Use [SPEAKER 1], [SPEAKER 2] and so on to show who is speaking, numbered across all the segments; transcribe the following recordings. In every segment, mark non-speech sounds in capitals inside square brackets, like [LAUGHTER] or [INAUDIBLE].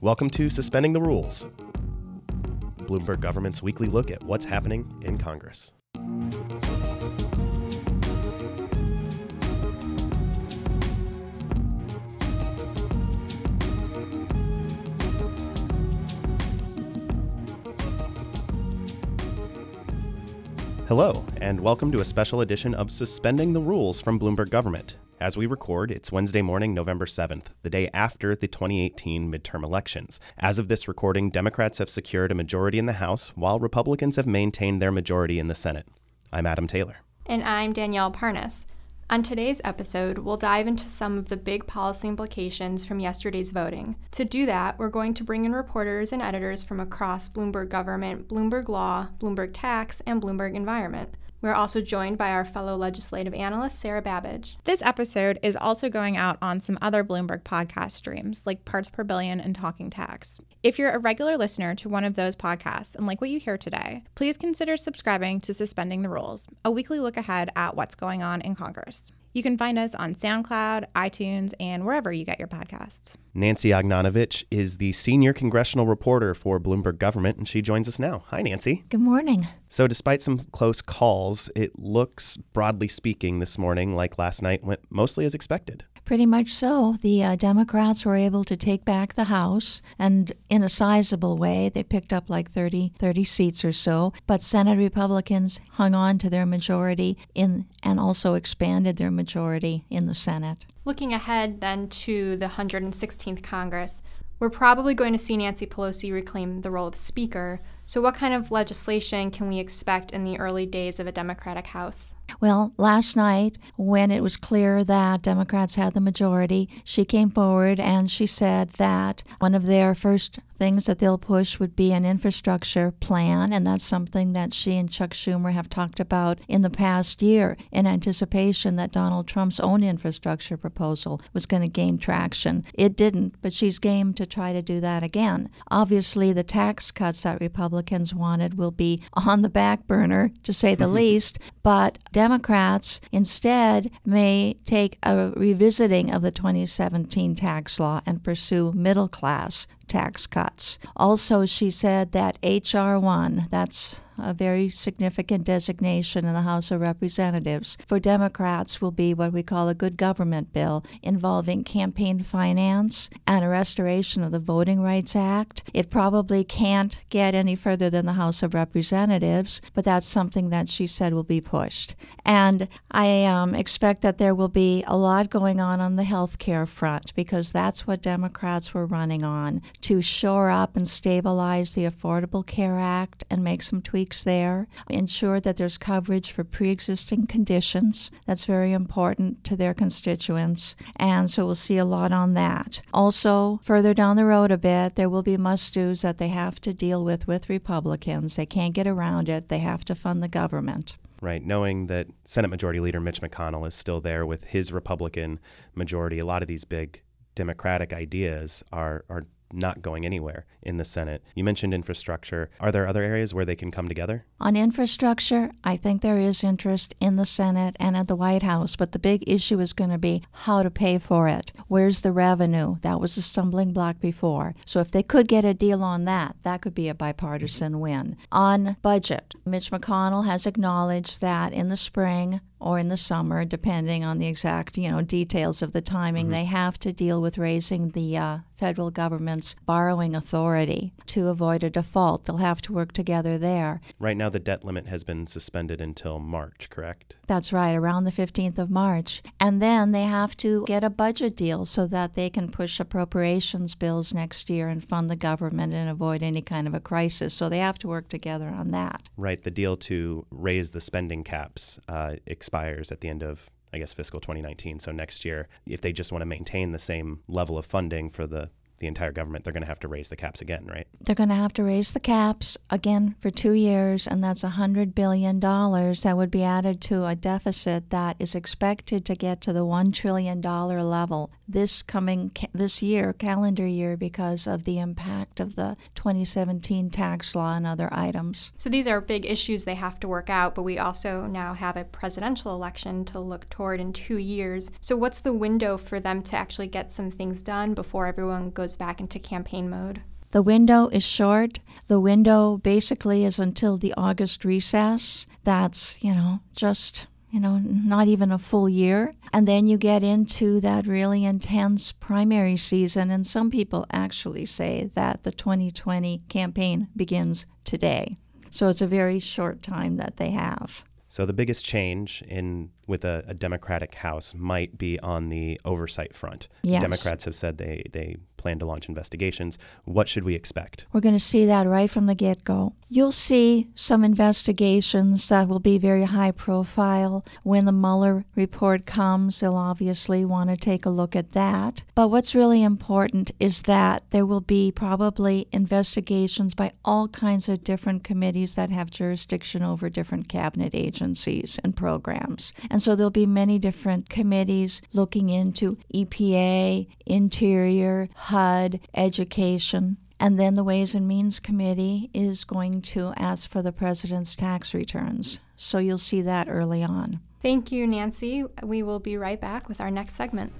[SPEAKER 1] Welcome to Suspending the Rules, Bloomberg government's weekly look at what's happening in Congress. Hello, and welcome to a special edition of Suspending the Rules from Bloomberg Government. As we record, it's Wednesday morning, November 7th, the day after the 2018 midterm elections. As of this recording, Democrats have secured a majority in the House, while Republicans have maintained their majority in the Senate. I'm Adam Taylor.
[SPEAKER 2] And I'm Danielle Parnas. On today's episode, we'll dive into some of the big policy implications from yesterday's voting. To do that, we're going to bring in reporters and editors from across Bloomberg Government, Bloomberg Law, Bloomberg Tax, and Bloomberg Environment. We're also joined by our fellow legislative analyst, Sarah Babbage.
[SPEAKER 3] This episode is also going out on some other Bloomberg podcast streams, like Parts Per Billion and Talking Tax. If you're a regular listener to one of those podcasts and like what you hear today, please consider subscribing to Suspending the Rules, a weekly look ahead at what's going on in Congress. You can find us on SoundCloud, iTunes, and wherever you get your podcasts.
[SPEAKER 1] Nancy Ognanovich is the senior congressional reporter for Bloomberg Government, and she joins us now. Hi, Nancy.
[SPEAKER 4] Good morning.
[SPEAKER 1] So, despite some close calls, it looks, broadly speaking, this morning like last night went mostly as expected.
[SPEAKER 4] Pretty much so. The uh, Democrats were able to take back the House, and in a sizable way, they picked up like 30, 30 seats or so. But Senate Republicans hung on to their majority in, and also expanded their majority in the Senate.
[SPEAKER 2] Looking ahead then to the 116th Congress, we're probably going to see Nancy Pelosi reclaim the role of Speaker. So, what kind of legislation can we expect in the early days of a Democratic House?
[SPEAKER 4] Well, last night, when it was clear that Democrats had the majority, she came forward and she said that one of their first things that they'll push would be an infrastructure plan, and that's something that she and Chuck Schumer have talked about in the past year in anticipation that Donald Trump's own infrastructure proposal was going to gain traction. It didn't, but she's game to try to do that again. Obviously, the tax cuts that Republicans wanted will be on the back burner, to say the [LAUGHS] least, but Democrats instead may take a revisiting of the 2017 tax law and pursue middle class tax cuts. Also, she said that H.R. 1, that's a very significant designation in the House of Representatives, for Democrats will be what we call a good government bill involving campaign finance and a restoration of the Voting Rights Act. It probably can't get any further than the House of Representatives, but that's something that she said will be pushed. And I um, expect that there will be a lot going on on the health care front because that's what Democrats were running on to shore up and stabilize the Affordable Care Act and make some tweaks there, ensure that there's coverage for pre existing conditions. That's very important to their constituents. And so we'll see a lot on that. Also, further down the road a bit, there will be must dos that they have to deal with with Republicans. They can't get around it, they have to fund the government
[SPEAKER 1] right? Knowing that Senate Majority Leader Mitch McConnell is still there with his Republican majority, a lot of these big Democratic ideas are are not going anywhere in the Senate. You mentioned infrastructure. Are there other areas where they can come together?
[SPEAKER 4] On infrastructure, I think there is interest in the Senate and at the White House, but the big issue is going to be how to pay for it. Where's the revenue? That was a stumbling block before. So if they could get a deal on that, that could be a bipartisan win. On budget, Mitch McConnell has acknowledged that in the spring, or in the summer, depending on the exact you know details of the timing. Mm-hmm. They have to deal with raising the uh, federal government's borrowing authority to avoid a default. They'll have to work together there.
[SPEAKER 1] Right now, the debt limit has been suspended until March, correct?
[SPEAKER 4] That's right, around the 15th of March. And then they have to get a budget deal so that they can push appropriations bills next year and fund the government and avoid any kind of a crisis. So they have to work together on that.
[SPEAKER 1] Right. The deal to raise the spending caps uh, expires at the end of I guess fiscal 2019. So next year, if they just want to maintain the same level of funding for the the the entire government, they're going to have to raise the caps again, right?
[SPEAKER 4] They're going to have to raise the caps again for two years, and that's $100 billion that would be added to a deficit that is expected to get to the $1 trillion level this coming this year calendar year because of the impact of the 2017 tax law and other items.
[SPEAKER 2] So these are big issues they have to work out, but we also now have a presidential election to look toward in 2 years. So what's the window for them to actually get some things done before everyone goes back into campaign mode?
[SPEAKER 4] The window is short. The window basically is until the August recess. That's, you know, just you know, not even a full year. And then you get into that really intense primary season. And some people actually say that the 2020 campaign begins today. So it's a very short time that they have.
[SPEAKER 1] So the biggest change in with a, a Democratic House might be on the oversight front.
[SPEAKER 4] Yes.
[SPEAKER 1] Democrats have said they, they plan to launch investigations. What should we expect?
[SPEAKER 4] We're going to see that right from the get go. You'll see some investigations that will be very high profile. When the Mueller report comes, they'll obviously want to take a look at that. But what's really important is that there will be probably investigations by all kinds of different committees that have jurisdiction over different cabinet agencies and programs. And so there'll be many different committees looking into EPA, Interior, HUD, Education. And then the Ways and Means Committee is going to ask for the president's tax returns. So you'll see that early on.
[SPEAKER 2] Thank you, Nancy. We will be right back with our next segment.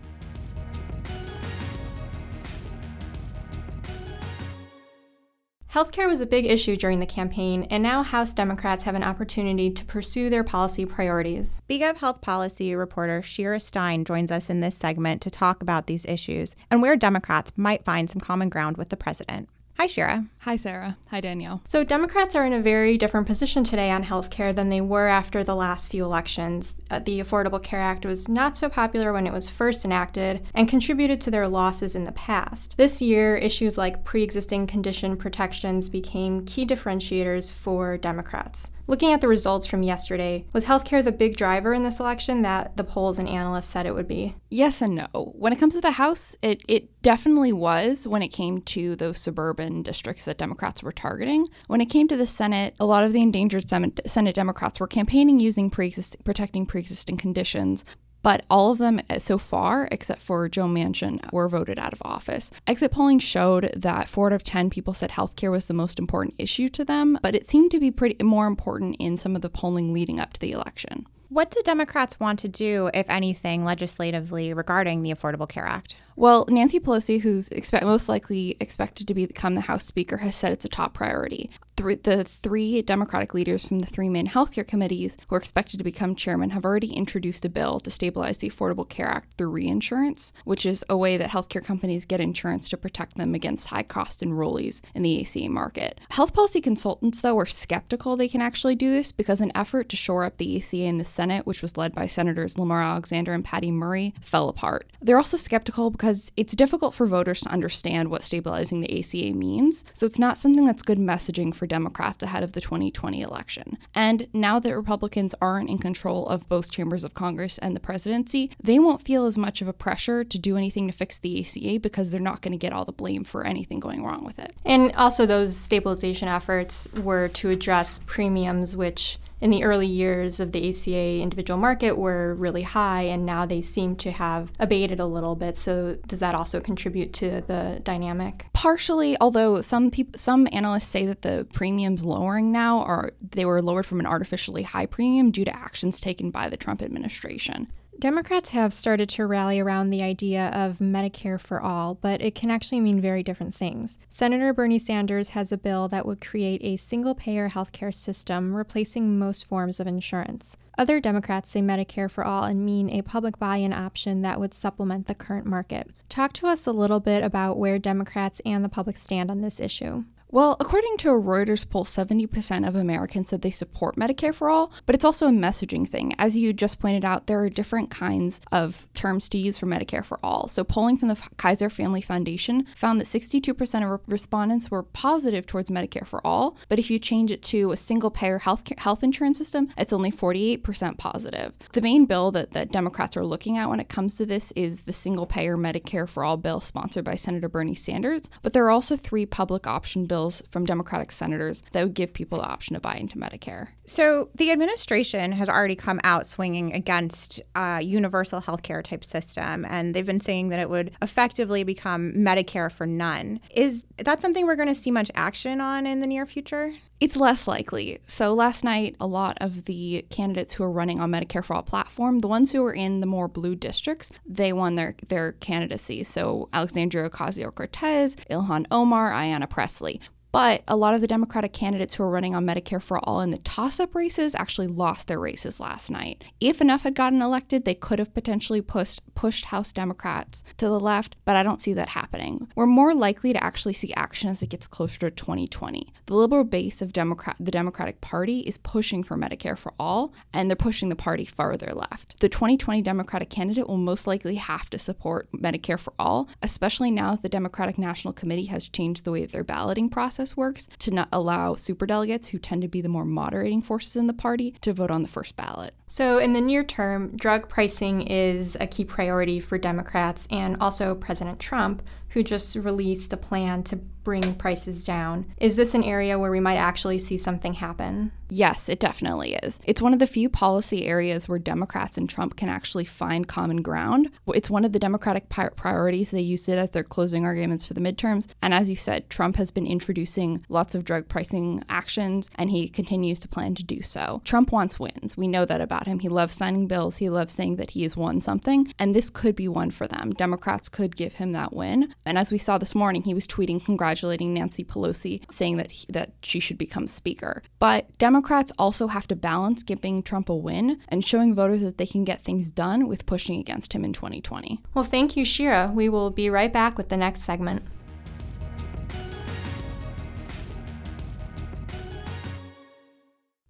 [SPEAKER 2] Healthcare was a big issue during the campaign, and now House Democrats have an opportunity to pursue their policy priorities.
[SPEAKER 3] BGov Health Policy reporter Shira Stein joins us in this segment to talk about these issues and where Democrats might find some common ground with the president. Hi, Shira.
[SPEAKER 5] Hi, Sarah. Hi, Danielle.
[SPEAKER 2] So, Democrats are in a very different position today on healthcare than they were after the last few elections. Uh, the Affordable Care Act was not so popular when it was first enacted and contributed to their losses in the past. This year, issues like pre existing condition protections became key differentiators for Democrats. Looking at the results from yesterday, was healthcare the big driver in this election that the polls and analysts said it would be?
[SPEAKER 5] Yes and no. When it comes to the House, it, it definitely was when it came to those suburban districts that Democrats were targeting. When it came to the Senate, a lot of the endangered Senate Democrats were campaigning using pre-existing, protecting pre existing conditions, but all of them uh, so far, except for Joe Manchin, were voted out of office. Exit polling showed that four out of 10 people said healthcare was the most important issue to them, but it seemed to be pretty more important in some of the polling leading up to the election.
[SPEAKER 3] What do Democrats want to do, if anything, legislatively regarding the Affordable Care Act?
[SPEAKER 5] Well, Nancy Pelosi, who's expect, most likely expected to become the House Speaker, has said it's a top priority. Three, the three Democratic leaders from the three main healthcare committees who are expected to become chairman have already introduced a bill to stabilize the Affordable Care Act through reinsurance, which is a way that healthcare companies get insurance to protect them against high cost enrollees in the ACA market. Health policy consultants, though, are skeptical they can actually do this because an effort to shore up the ACA in the Senate, which was led by Senators Lamar Alexander and Patty Murray, fell apart. They're also skeptical because it's difficult for voters to understand what stabilizing the ACA means. So it's not something that's good messaging for Democrats ahead of the 2020 election. And now that Republicans aren't in control of both chambers of Congress and the presidency, they won't feel as much of a pressure to do anything to fix the ACA because they're not going to get all the blame for anything going wrong with it.
[SPEAKER 2] And also, those stabilization efforts were to address premiums, which in the early years of the ACA individual market were really high, and now they seem to have abated a little bit. So, does that also contribute to the dynamic?
[SPEAKER 5] Partially, although some people, some analysts say that the premiums lowering now are they were lowered from an artificially high premium due to actions taken by the Trump administration.
[SPEAKER 2] Democrats have started to rally around the idea of Medicare for all, but it can actually mean very different things. Senator Bernie Sanders has a bill that would create a single payer healthcare system, replacing most forms of insurance. Other Democrats say Medicare for all and mean a public buy in option that would supplement the current market. Talk to us a little bit about where Democrats and the public stand on this issue.
[SPEAKER 5] Well, according to a Reuters poll, 70% of Americans said they support Medicare for all, but it's also a messaging thing. As you just pointed out, there are different kinds of terms to use for Medicare for all. So, polling from the Kaiser Family Foundation found that 62% of respondents were positive towards Medicare for all, but if you change it to a single payer health, health insurance system, it's only 48% positive. The main bill that, that Democrats are looking at when it comes to this is the single payer Medicare for all bill sponsored by Senator Bernie Sanders, but there are also three public option bills from Democratic senators that would give people the option to buy into Medicare.
[SPEAKER 3] So the administration has already come out swinging against a universal health care type system, and they've been saying that it would effectively become Medicare for none. Is that something we're going to see much action on in the near future?
[SPEAKER 5] It's less likely. So last night, a lot of the candidates who are running on Medicare for All platform, the ones who are in the more blue districts, they won their, their candidacy. So Alexandria Ocasio-Cortez, Ilhan Omar, Ayanna Pressley. But a lot of the Democratic candidates who are running on Medicare for All in the toss up races actually lost their races last night. If enough had gotten elected, they could have potentially pushed, pushed House Democrats to the left, but I don't see that happening. We're more likely to actually see action as it gets closer to 2020. The liberal base of Democrat, the Democratic Party is pushing for Medicare for All, and they're pushing the party farther left. The 2020 Democratic candidate will most likely have to support Medicare for All, especially now that the Democratic National Committee has changed the way their balloting process process works to not allow superdelegates, who tend to be the more moderating forces in the party, to vote on the first ballot.
[SPEAKER 2] So, in the near term, drug pricing is a key priority for Democrats and also President Trump, who just released a plan to bring prices down. Is this an area where we might actually see something happen?
[SPEAKER 5] Yes, it definitely is. It's one of the few policy areas where Democrats and Trump can actually find common ground. It's one of the Democratic priorities. They used it as their closing arguments for the midterms. And as you said, Trump has been introducing lots of drug pricing actions, and he continues to plan to do so. Trump wants wins. We know that about him. He loves signing bills, he loves saying that he has won something, and this could be one for them. Democrats could give him that win. And as we saw this morning, he was tweeting congratulating Nancy Pelosi, saying that he, that she should become speaker. But Democrats also have to balance giving Trump a win and showing voters that they can get things done with pushing against him in 2020.
[SPEAKER 2] Well, thank you, Shira. We will be right back with the next segment.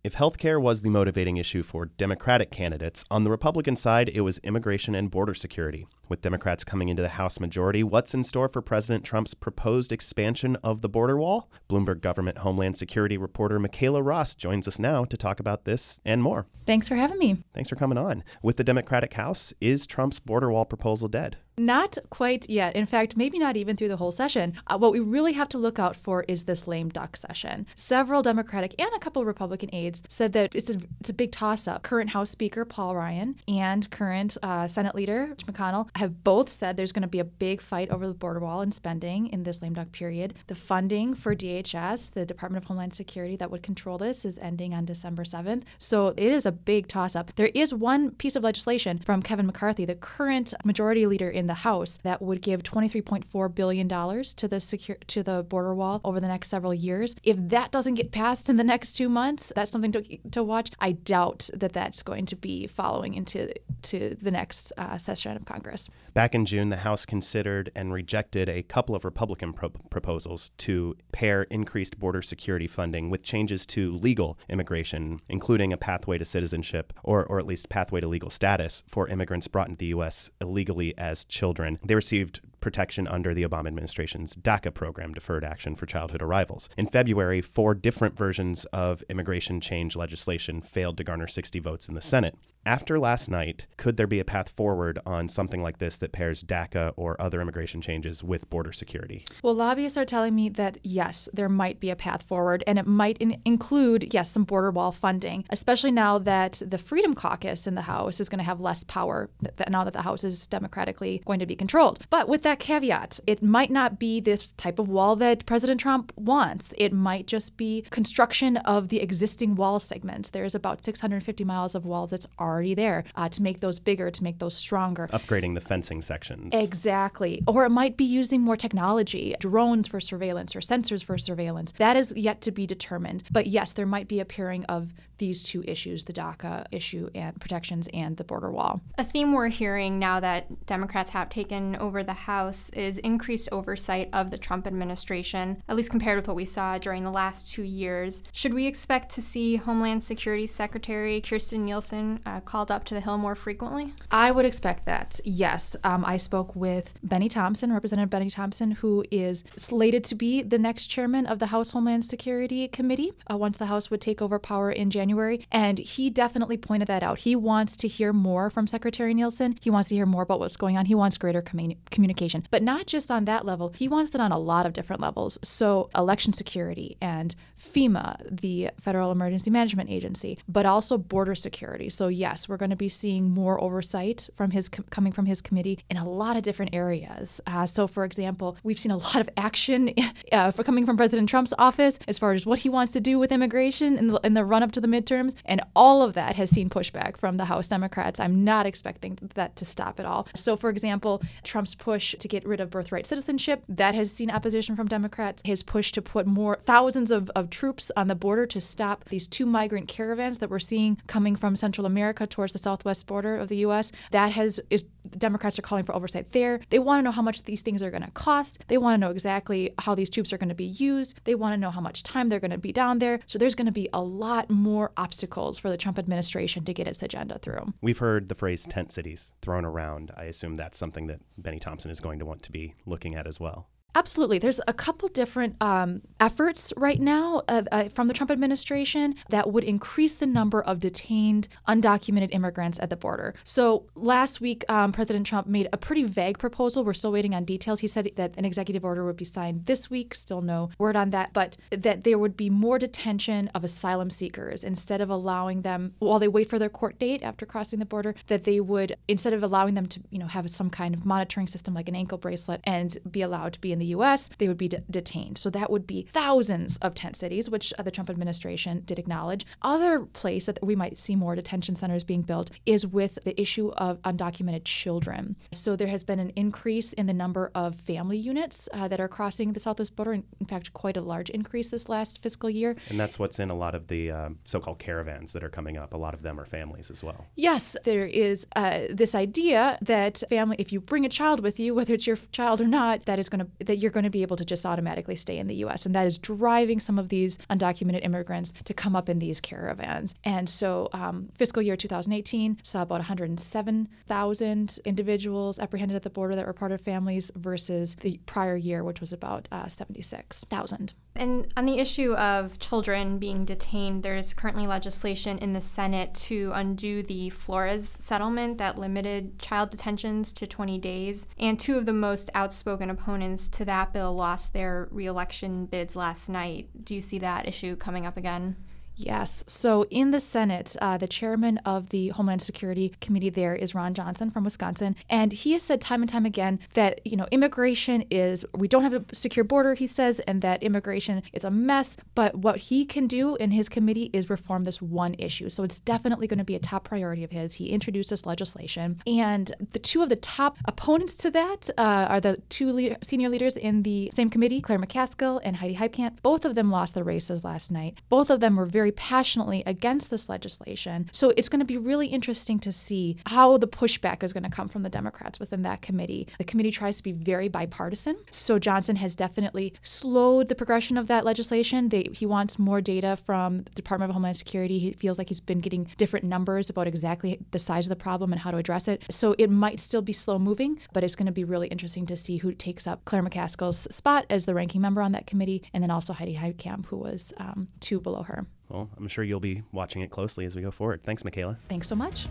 [SPEAKER 1] If healthcare was the motivating issue for Democratic candidates, on the Republican side, it was immigration and border security. With Democrats coming into the House majority, what's in store for President Trump's proposed expansion of the border wall? Bloomberg government Homeland Security reporter Michaela Ross joins us now to talk about this and more.
[SPEAKER 6] Thanks for having me.
[SPEAKER 1] Thanks for coming on. With the Democratic House, is Trump's border wall proposal dead?
[SPEAKER 6] Not quite yet. In fact, maybe not even through the whole session. Uh, what we really have to look out for is this lame duck session. Several Democratic and a couple Republican aides said that it's a, it's a big toss up. Current House Speaker Paul Ryan and current uh, Senate Leader Mitch McConnell have both said there's going to be a big fight over the border wall and spending in this lame duck period. The funding for DHS, the Department of Homeland Security that would control this, is ending on December 7th. So it is a big toss up. There is one piece of legislation from Kevin McCarthy, the current majority leader in in the House that would give 23.4 billion dollars to the secure to the border wall over the next several years. If that doesn't get passed in the next two months, that's something to, to watch. I doubt that that's going to be following into to the next uh, session of Congress.
[SPEAKER 1] Back in June, the House considered and rejected a couple of Republican pro- proposals to pair increased border security funding with changes to legal immigration, including a pathway to citizenship or, or at least pathway to legal status for immigrants brought into the U.S. illegally as children. They received protection under the Obama administration's DACA program, Deferred Action for Childhood Arrivals. In February, four different versions of immigration change legislation failed to garner 60 votes in the Senate. After last night, could there be a path forward on something like this that pairs DACA or other immigration changes with border security?
[SPEAKER 6] Well, lobbyists are telling me that yes, there might be a path forward, and it might in- include, yes, some border wall funding, especially now that the Freedom Caucus in the House is going to have less power now that the House is democratically going to be controlled. But with that that caveat. It might not be this type of wall that President Trump wants. It might just be construction of the existing wall segments. There's about 650 miles of wall that's already already there uh, to make those bigger, to make those stronger.
[SPEAKER 1] Upgrading the fencing sections.
[SPEAKER 6] Exactly. Or it might be using more technology, drones for surveillance or sensors for surveillance. That is yet to be determined. But yes, there might be a pairing of these two issues the DACA issue and protections and the border wall.
[SPEAKER 2] A theme we're hearing now that Democrats have taken over the House is increased oversight of the Trump administration, at least compared with what we saw during the last two years. Should we expect to see Homeland Security Secretary Kirstjen Nielsen uh, called up to the Hill more frequently?
[SPEAKER 6] I would expect that, yes. Um, I spoke with Bennie Thompson, Representative Bennie Thompson, who is slated to be the next chairman of the House Homeland Security Committee uh, once the House would take over power in January. And he definitely pointed that out. He wants to hear more from Secretary Nielsen. He wants to hear more about what's going on. He wants greater commun- communication, but not just on that level. He wants it on a lot of different levels. So, election security and FEMA, the Federal Emergency Management Agency, but also border security. So, yes, we're going to be seeing more oversight from his coming from his committee in a lot of different areas. Uh, so, for example, we've seen a lot of action [LAUGHS] uh, for coming from President Trump's office as far as what he wants to do with immigration in the, in the run up to the midterms, and all of that has seen pushback from the House Democrats. I'm not expecting that to stop at all. So, for example, Trump's push to get rid of birthright citizenship that has seen opposition from Democrats. His push to put more thousands of, of troops on the border to stop these two migrant caravans that we're seeing coming from Central America towards the southwest border of the U.S. That has is Democrats are calling for oversight there. They want to know how much these things are going to cost. They want to know exactly how these troops are going to be used. They want to know how much time they're going to be down there. So there's going to be a lot more obstacles for the Trump administration to get its agenda through.
[SPEAKER 1] We've heard the phrase tent cities thrown around. I assume that's something that Bennie Thompson is going to want to be looking at as well.
[SPEAKER 6] Absolutely. There's a couple different um, efforts right now uh, uh, from the Trump administration that would increase the number of detained undocumented immigrants at the border. So last week, um, President Trump made a pretty vague proposal. We're still waiting on details. He said that an executive order would be signed this week. Still no word on that, but that there would be more detention of asylum seekers instead of allowing them while they wait for their court date after crossing the border. That they would instead of allowing them to you know have some kind of monitoring system like an ankle bracelet and be allowed to be in the the US, they would be de- detained. So that would be thousands of tent cities, which uh, the Trump administration did acknowledge. Other place that we might see more detention centers being built is with the issue of undocumented children. So there has been an increase in the number of family units uh, that are crossing the southwest border. In, in, fact, quite a large increase this last fiscal year.
[SPEAKER 1] And that's what's in a lot of the uh, so-called caravans that are coming up. A lot of them are families as well.
[SPEAKER 6] Yes, there is uh, this idea that family, if you bring a child with you, whether it's your child or not, that is going to that you're going to be able to just automatically stay in the U.S. And that is driving some of these undocumented immigrants to come up in these caravans. And so, um, fiscal year 2018 saw about 107,000 individuals apprehended at the border that were part of families versus the prior year, which was about uh, 76,000.
[SPEAKER 2] And on the issue of children being detained, there's currently legislation in the Senate to undo the Flores settlement that limited child detentions to 20 days. And two of the most outspoken opponents to that bill lost their reelection bids last night. Do you see that issue coming up again?
[SPEAKER 6] Yes. So in the Senate, uh, the chairman of the Homeland Security Committee there is Ron Johnson from Wisconsin, and he has said time and time again that you know immigration is we don't have a secure border. He says, and that immigration is a mess. But what he can do in his committee is reform this one issue. So it's definitely going to be a top priority of his. He introduced this legislation, and the two of the top opponents to that uh, are the two le- senior leaders in the same committee, Claire McCaskill and Heidi Heitkamp. Both of them lost their races last night. Both of them were very very passionately against this legislation. So it's going to be really interesting to see how the pushback is going to come from the Democrats within that committee. The committee tries to be very bipartisan. So Johnson has definitely slowed the progression of that legislation. They, he wants more data from the Department of Homeland Security. He feels like he's been getting different numbers about exactly the size of the problem and how to address it. So it might still be slow moving, but it's going to be really interesting to see who takes up Claire McCaskill's spot as the ranking member on that committee, and then also Heidi Heitkamp, who was um, two below her.
[SPEAKER 1] Well, I'm sure you'll be watching it closely as we go forward. Thanks, Michaela.
[SPEAKER 6] Thanks so much.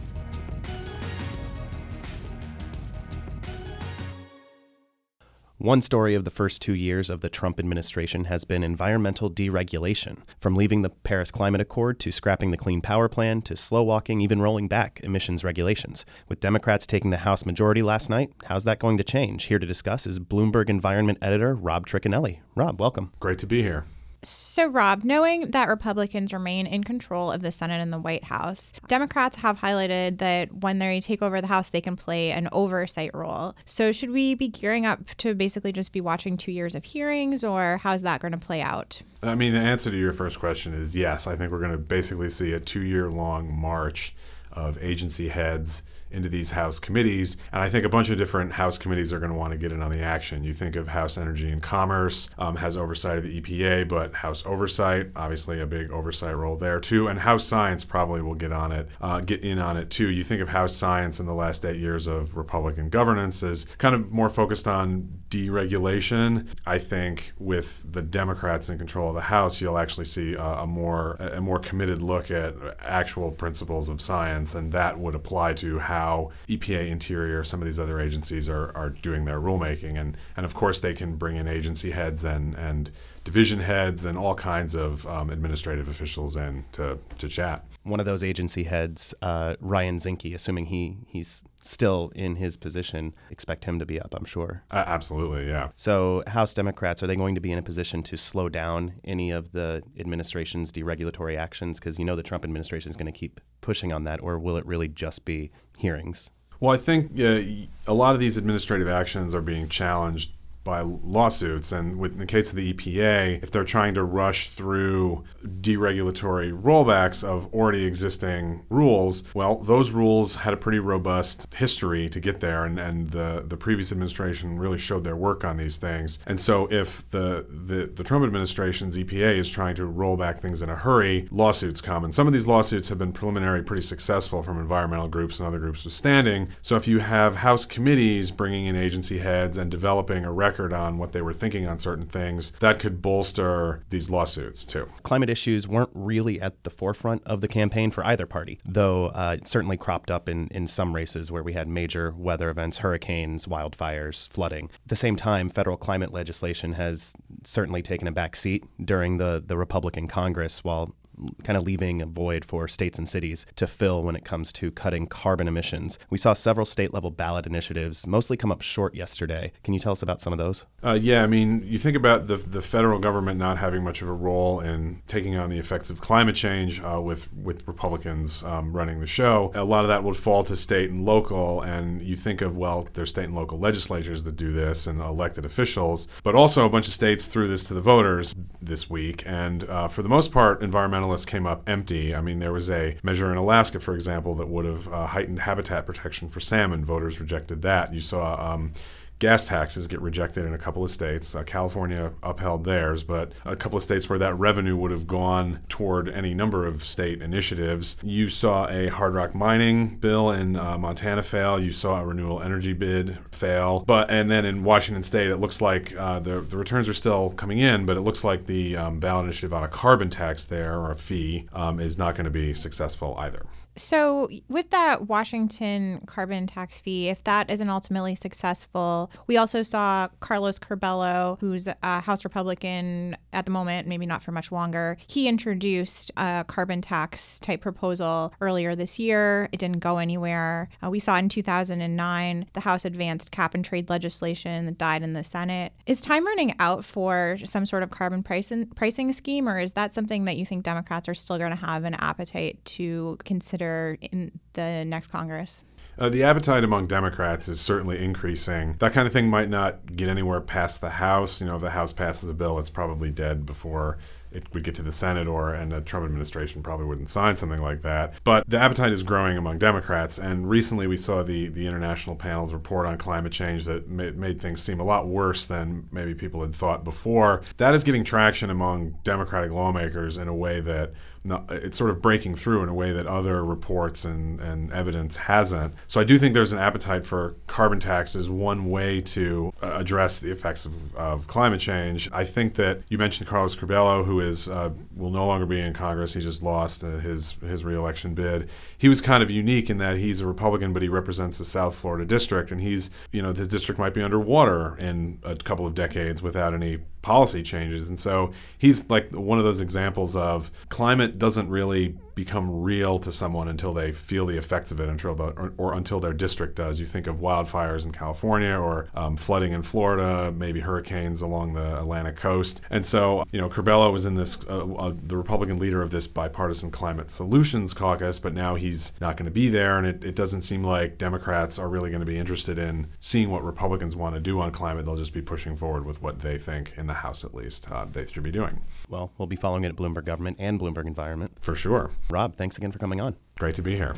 [SPEAKER 1] One story of the first two years of the Trump administration has been environmental deregulation. From leaving the Paris Climate Accord to scrapping the Clean Power Plan to slow walking, even rolling back emissions regulations. With Democrats taking the House majority last night, how's that going to change? Here to discuss is Bloomberg Environment Editor Rob Tricchinelli. Rob, welcome.
[SPEAKER 7] Great to be here.
[SPEAKER 3] So, Rob, knowing that Republicans remain in control of the Senate and the White House, Democrats have highlighted that when they take over the House, they can play an oversight role. So, should we be gearing up to basically just be watching two years of hearings, or how's that going to play out?
[SPEAKER 7] I mean, the answer to your first question is yes. I think we're going to basically see a two year long march of agency heads into these House committees. And I think a bunch of different House committees are going to want to get in on the action. You think of House Energy and Commerce um, has oversight of the EPA, but House Oversight, obviously a big oversight role there too. And House Science probably will get on it, uh, get in on it too. You think of House Science in the last eight years of Republican governance as kind of more focused on deregulation. I think with the Democrats in control of the House, you'll actually see a, a more a more committed look at actual principles of science, and that would apply to how how EPA, Interior, some of these other agencies are, are doing their rulemaking. And, and of course, they can bring in agency heads and, and division heads and all kinds of um, administrative officials in to, to chat.
[SPEAKER 1] One of those agency heads, uh, Ryan Zinke, assuming he, he's still in his position, expect him to be up, I'm sure.
[SPEAKER 7] Uh, absolutely, yeah.
[SPEAKER 1] So, House Democrats, are they going to be in a position to slow down any of the administration's deregulatory actions? Because you know the Trump administration is going to keep pushing on that, or will it really just be hearings?
[SPEAKER 7] Well, I think uh, a lot of these administrative actions are being challenged by lawsuits. And with, in the case of the EPA, if they're trying to rush through deregulatory rollbacks of already existing rules, well, those rules had a pretty robust history to get there, and, and the, the previous administration really showed their work on these things. And so if the, the, the Trump administration's EPA is trying to roll back things in a hurry, lawsuits come. And some of these lawsuits have been preliminary pretty successful from environmental groups and other groups of standing. So if you have House committees bringing in agency heads and developing a record record on what they were thinking on certain things, that could bolster these lawsuits too.
[SPEAKER 1] Climate issues weren't really at the forefront of the campaign for either party, though uh, it certainly cropped up in, in some races where we had major weather events, hurricanes, wildfires, flooding. At the same time, federal climate legislation has certainly taken a back seat during the, the Republican Congress, while kind of leaving a void for states and cities to fill when it comes to cutting carbon emissions. We saw several state level ballot initiatives mostly come up short yesterday. Can you tell us about some of those?
[SPEAKER 7] Uh, yeah, I mean, you think about the, the federal government not having much of a role in taking on the effects of climate change uh, with, with Republicans um, running the show. A lot of that would fall to state and local, and you think of, well, there's state and local legislatures that do this and elected officials, but also a bunch of states threw this to the voters this week. And uh, for the most part, environmental environmentalists came up empty. I mean, there was a measure in Alaska, for example, that would have uh, heightened habitat protection for salmon. Voters rejected that. You saw um, gas taxes get rejected in a couple of states. Uh, California upheld theirs, but a couple of states where that revenue would have gone toward any number of state initiatives. You saw a hard rock mining bill in uh, Montana fail. You saw a renewable energy bid fail. But and then in Washington State, it looks like uh, the the returns are still coming in, but it looks like the um, ballot initiative on a carbon tax there or a fee um, is not going to be successful either.
[SPEAKER 3] So, with that Washington carbon tax fee, if that isn't ultimately successful, we also saw Carlos Curbelo, who's a House Republican at the moment, maybe not for much longer. He introduced a carbon tax type proposal earlier this year. It didn't go anywhere. Uh, we saw in 2009 the House advanced cap and trade legislation that died in the Senate. Is time running out for some sort of carbon pricing, pricing scheme, or is that something that you think Democrats are still going to have an appetite to consider? Consider in the next Congress?
[SPEAKER 7] Uh, the appetite among Democrats is certainly increasing. That kind of thing might not get anywhere past the House. You know, if the House passes a bill, it's probably dead before it would get to the Senate or and the Trump administration probably wouldn't sign something like that. But the appetite is growing among Democrats, and recently we saw the the international panel's report on climate change that made, made things seem a lot worse than maybe people had thought before. That is getting traction among Democratic lawmakers in a way that not, it's sort of breaking through in a way that other reports and, and evidence hasn't. So I do think there's an appetite for carbon tax as one way to uh, address the effects of, of climate change. I think that you mentioned Carlos Curbelo, who is uh, will no longer be in Congress. He just lost uh, his his reelection bid. He was kind of unique in that he's a Republican, but he represents the South Florida district, and he's you know his district might be underwater in a couple of decades without any policy changes. And so he's like one of those examples of climate doesn't really become real to someone until they feel the effects of it, until the, or, or until their district does. You think of wildfires in California or um, flooding in Florida, maybe hurricanes along the Atlantic coast. And so, you know, Curbelo was in this, uh, uh, the Republican leader of this bipartisan climate solutions caucus, but now he's not going to be there. And it, it doesn't seem like Democrats are really going to be interested in seeing what Republicans want to do on climate. They'll just be pushing forward with what they think, in the House at least, uh, they should be doing.
[SPEAKER 1] Well, we'll be following it at Bloomberg Government and Bloomberg Environment.
[SPEAKER 7] For sure.
[SPEAKER 1] Rob, thanks again for coming on.
[SPEAKER 7] Great to be here.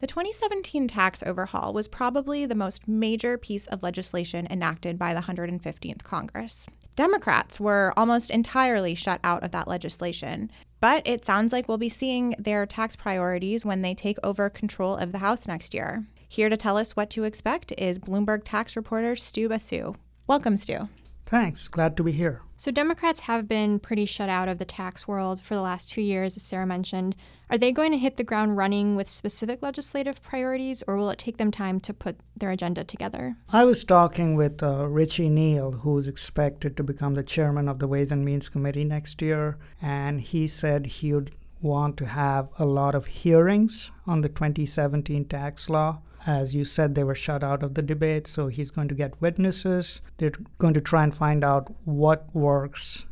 [SPEAKER 3] The 2017 tax overhaul was probably the most major piece of legislation enacted by the 115th Congress. Democrats were almost entirely shut out of that legislation, but it sounds like we'll be seeing their tax priorities when they take over control of the House next year. Here to tell us what to expect is Bloomberg tax reporter Stu Basu. Welcome, Stu.
[SPEAKER 8] Thanks. Glad to be here.
[SPEAKER 2] So, Democrats have been pretty shut out of the tax world for the last two years, as Sarah mentioned. Are they going to hit the ground running with specific legislative priorities, or will it take them time to put their agenda together?
[SPEAKER 8] I was talking with uh, Richie Neal, who's expected to become the chairman of the Ways and Means Committee next year, and he said he would want to have a lot of hearings on the 2017 tax law as you said, they were shut out of the debate, so he's going to get witnesses. They're going to try and find out what works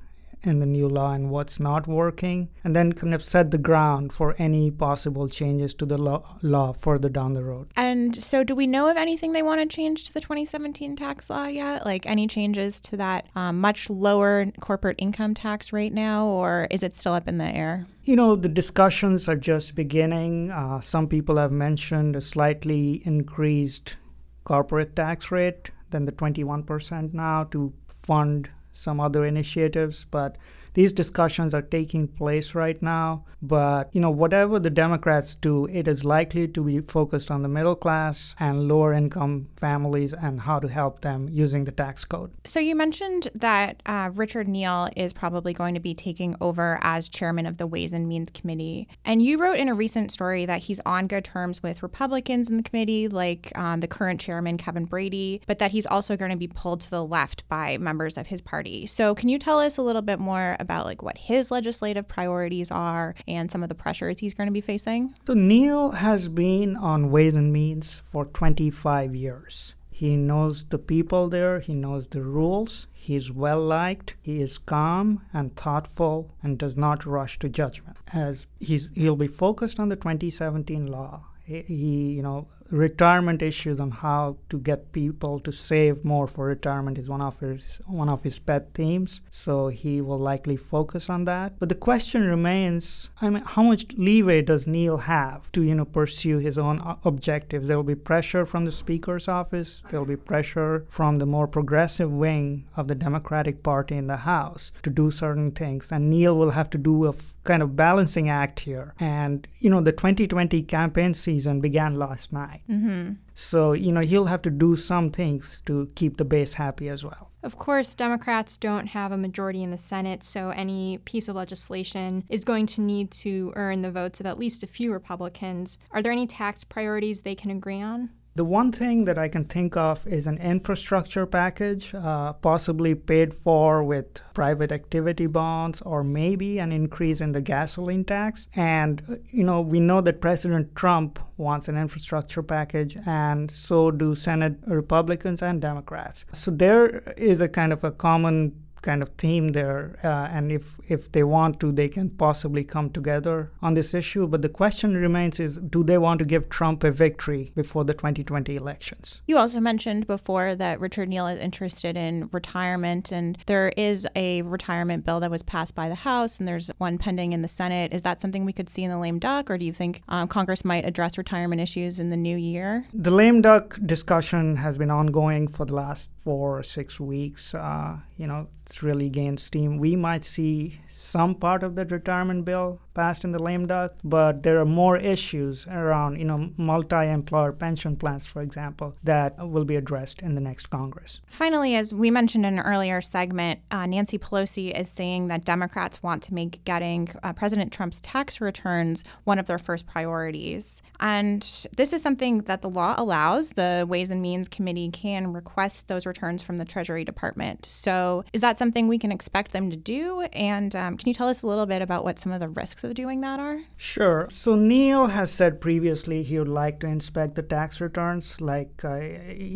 [SPEAKER 8] in the new law and what's not working, and then kind of set the ground for any possible changes to the law, law further down the road.
[SPEAKER 3] And so, do we know of anything they want to change to the 2017 tax law yet? Like any changes to that um, much lower corporate income tax rate now, or is it still up in the air?
[SPEAKER 8] You know, the discussions are just beginning. Uh, some people have mentioned a slightly increased corporate tax rate than the 21% now to fund some other initiatives, but these discussions are taking place right now. But, you know, whatever the Democrats do, it is likely to be focused on the middle class and lower income families and how to help them using the tax code.
[SPEAKER 3] So you mentioned that uh, Richard Neal is probably going to be taking over as chairman of the Ways and Means Committee. And you wrote in a recent story that he's on good terms with Republicans in the committee, like um, the current chairman, Kevin Brady, but that he's also going to be pulled to the left by members of his party. So can you tell us a little bit more about like what his legislative priorities are and some of the pressures he's going to be facing?
[SPEAKER 8] So Neal has been on Ways and Means for 25 years. He knows the people there, he knows the rules, he's well liked, he is calm and thoughtful and does not rush to judgment. As he's he'll be focused on the 2017 law. He, he you know retirement issues on how to get people to save more for retirement is one of his one of his pet themes. So he will likely focus on that. But the question remains i mean how much leeway does Neal have to you know pursue his own objectives? There will be pressure from the speaker's office. There will be pressure from the more progressive wing of the democratic party in the house to do certain things. And Neal will have to do a f- kind of balancing act here. And you know the 2020 campaign season began last night
[SPEAKER 3] Mm-hmm.
[SPEAKER 8] So, you know, he'll have to do some things to keep the base happy as well.
[SPEAKER 2] Of course, Democrats don't have a majority in the Senate, so any piece of legislation is going to need to earn the votes of at least a few Republicans. Are there any tax priorities they can agree on?
[SPEAKER 8] The one thing that I can think of is an infrastructure package, uh, possibly paid for with private activity bonds or maybe an increase in the gasoline tax. And, uh, you know, we know that President Trump wants an infrastructure package, and so do Senate Republicans and Democrats. So there is a kind of a common kind of theme there. Uh, and if, if they want to, they can possibly come together on this issue. But the question remains is do they want to give Trump a victory before the 2020 elections?
[SPEAKER 3] You also mentioned before that Richard Neal is interested in retirement, and there is a retirement bill that was passed by the House, and there's one pending in the Senate. Is that something we could see in the lame duck, or do you think um, Congress might address retirement issues in the new year?
[SPEAKER 8] The lame duck discussion has been ongoing for the last four or six weeks. Uh, you know, it's really gained steam. We might see some part of the retirement bill passed in the lame duck, but there are more issues around, you know, multi-employer pension plans, for example, that will be addressed in the next Congress.
[SPEAKER 3] Finally, as we mentioned in an earlier segment, uh, Nancy Pelosi is saying that Democrats want to make getting uh, President Trump's tax returns one of their first priorities. And this is something that the law allows. The Ways and Means Committee can request those returns from the Treasury Department. So, is that something we can expect them to do? And um, can you tell us a little bit about what some of the risks of doing that are?
[SPEAKER 8] Sure. So Neal has said previously he would like to inspect the tax returns. Like uh,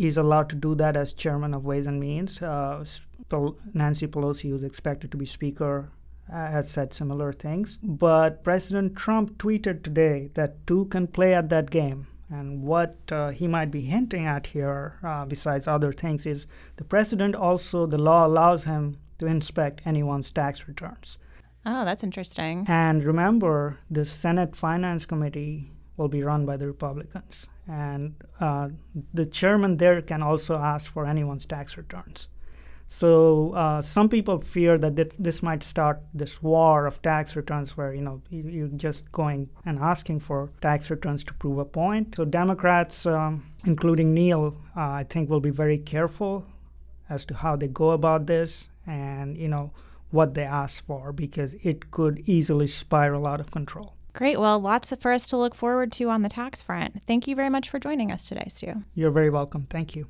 [SPEAKER 8] he's allowed to do that as chairman of Ways and Means. Uh, Nancy Pelosi, who's expected to be Speaker, uh, has said similar things. But President Trump tweeted today that two can play at that game. And what uh, he might be hinting at here, uh, besides other things, is the president also, the law allows him to inspect anyone's tax returns.
[SPEAKER 3] Oh, that's interesting.
[SPEAKER 8] And remember, the Senate Finance Committee will be run by the Republicans. And uh, the chairman there can also ask for anyone's tax returns. So uh, some people fear that th- this might start this war of tax returns, where you know you, are just going and asking for tax returns to prove a point. So Democrats, um, including Neal, uh, I think, will be very careful as to how they go about this, and you know what they ask for, because it could easily spiral out of control.
[SPEAKER 3] Great. Well, lots for us to look forward to on the tax front. Thank you very much for joining us today, Stu.
[SPEAKER 8] You're very welcome. Thank you.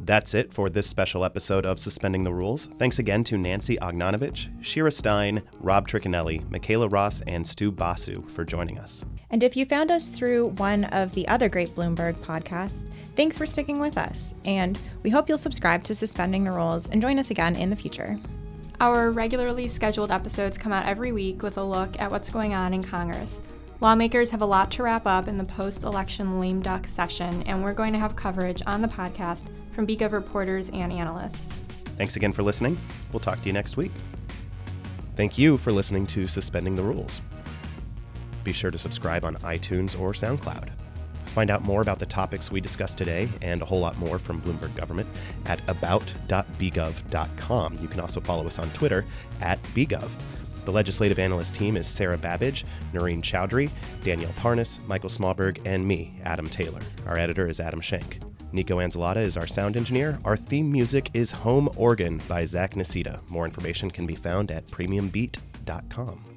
[SPEAKER 1] That's it for this special episode of Suspending the Rules. Thanks again to Nancy Ognanovich, Shira Stein, Rob Tricchinelli, Michaela Ross, and Stu Basu for joining us.
[SPEAKER 3] And if you found us through one of the other great Bloomberg podcasts, thanks for sticking with us. And we hope you'll subscribe to Suspending the Rules and join us again in the future.
[SPEAKER 2] Our regularly scheduled episodes come out every week with a look at what's going on in Congress. Lawmakers have a lot to wrap up in the post election lame duck session, and we're going to have coverage on the podcast from BGov reporters and analysts.
[SPEAKER 1] Thanks again for listening. We'll talk to you next week. Thank you for listening to Suspending the Rules. Be sure to subscribe on iTunes or SoundCloud. Find out more about the topics we discussed today and a whole lot more from Bloomberg Government at about.bgov.com. You can also follow us on Twitter at bgov. The legislative analyst team is Sarah Babbage, Noreen Chowdhury, Danielle Parnas, Michael Smallberg, and me, Adam Taylor. Our editor is Adam Schenk. Nico Anzalata is our sound engineer. Our theme music is Home Organ by Zach Nasita. More information can be found at premiumbeat.com.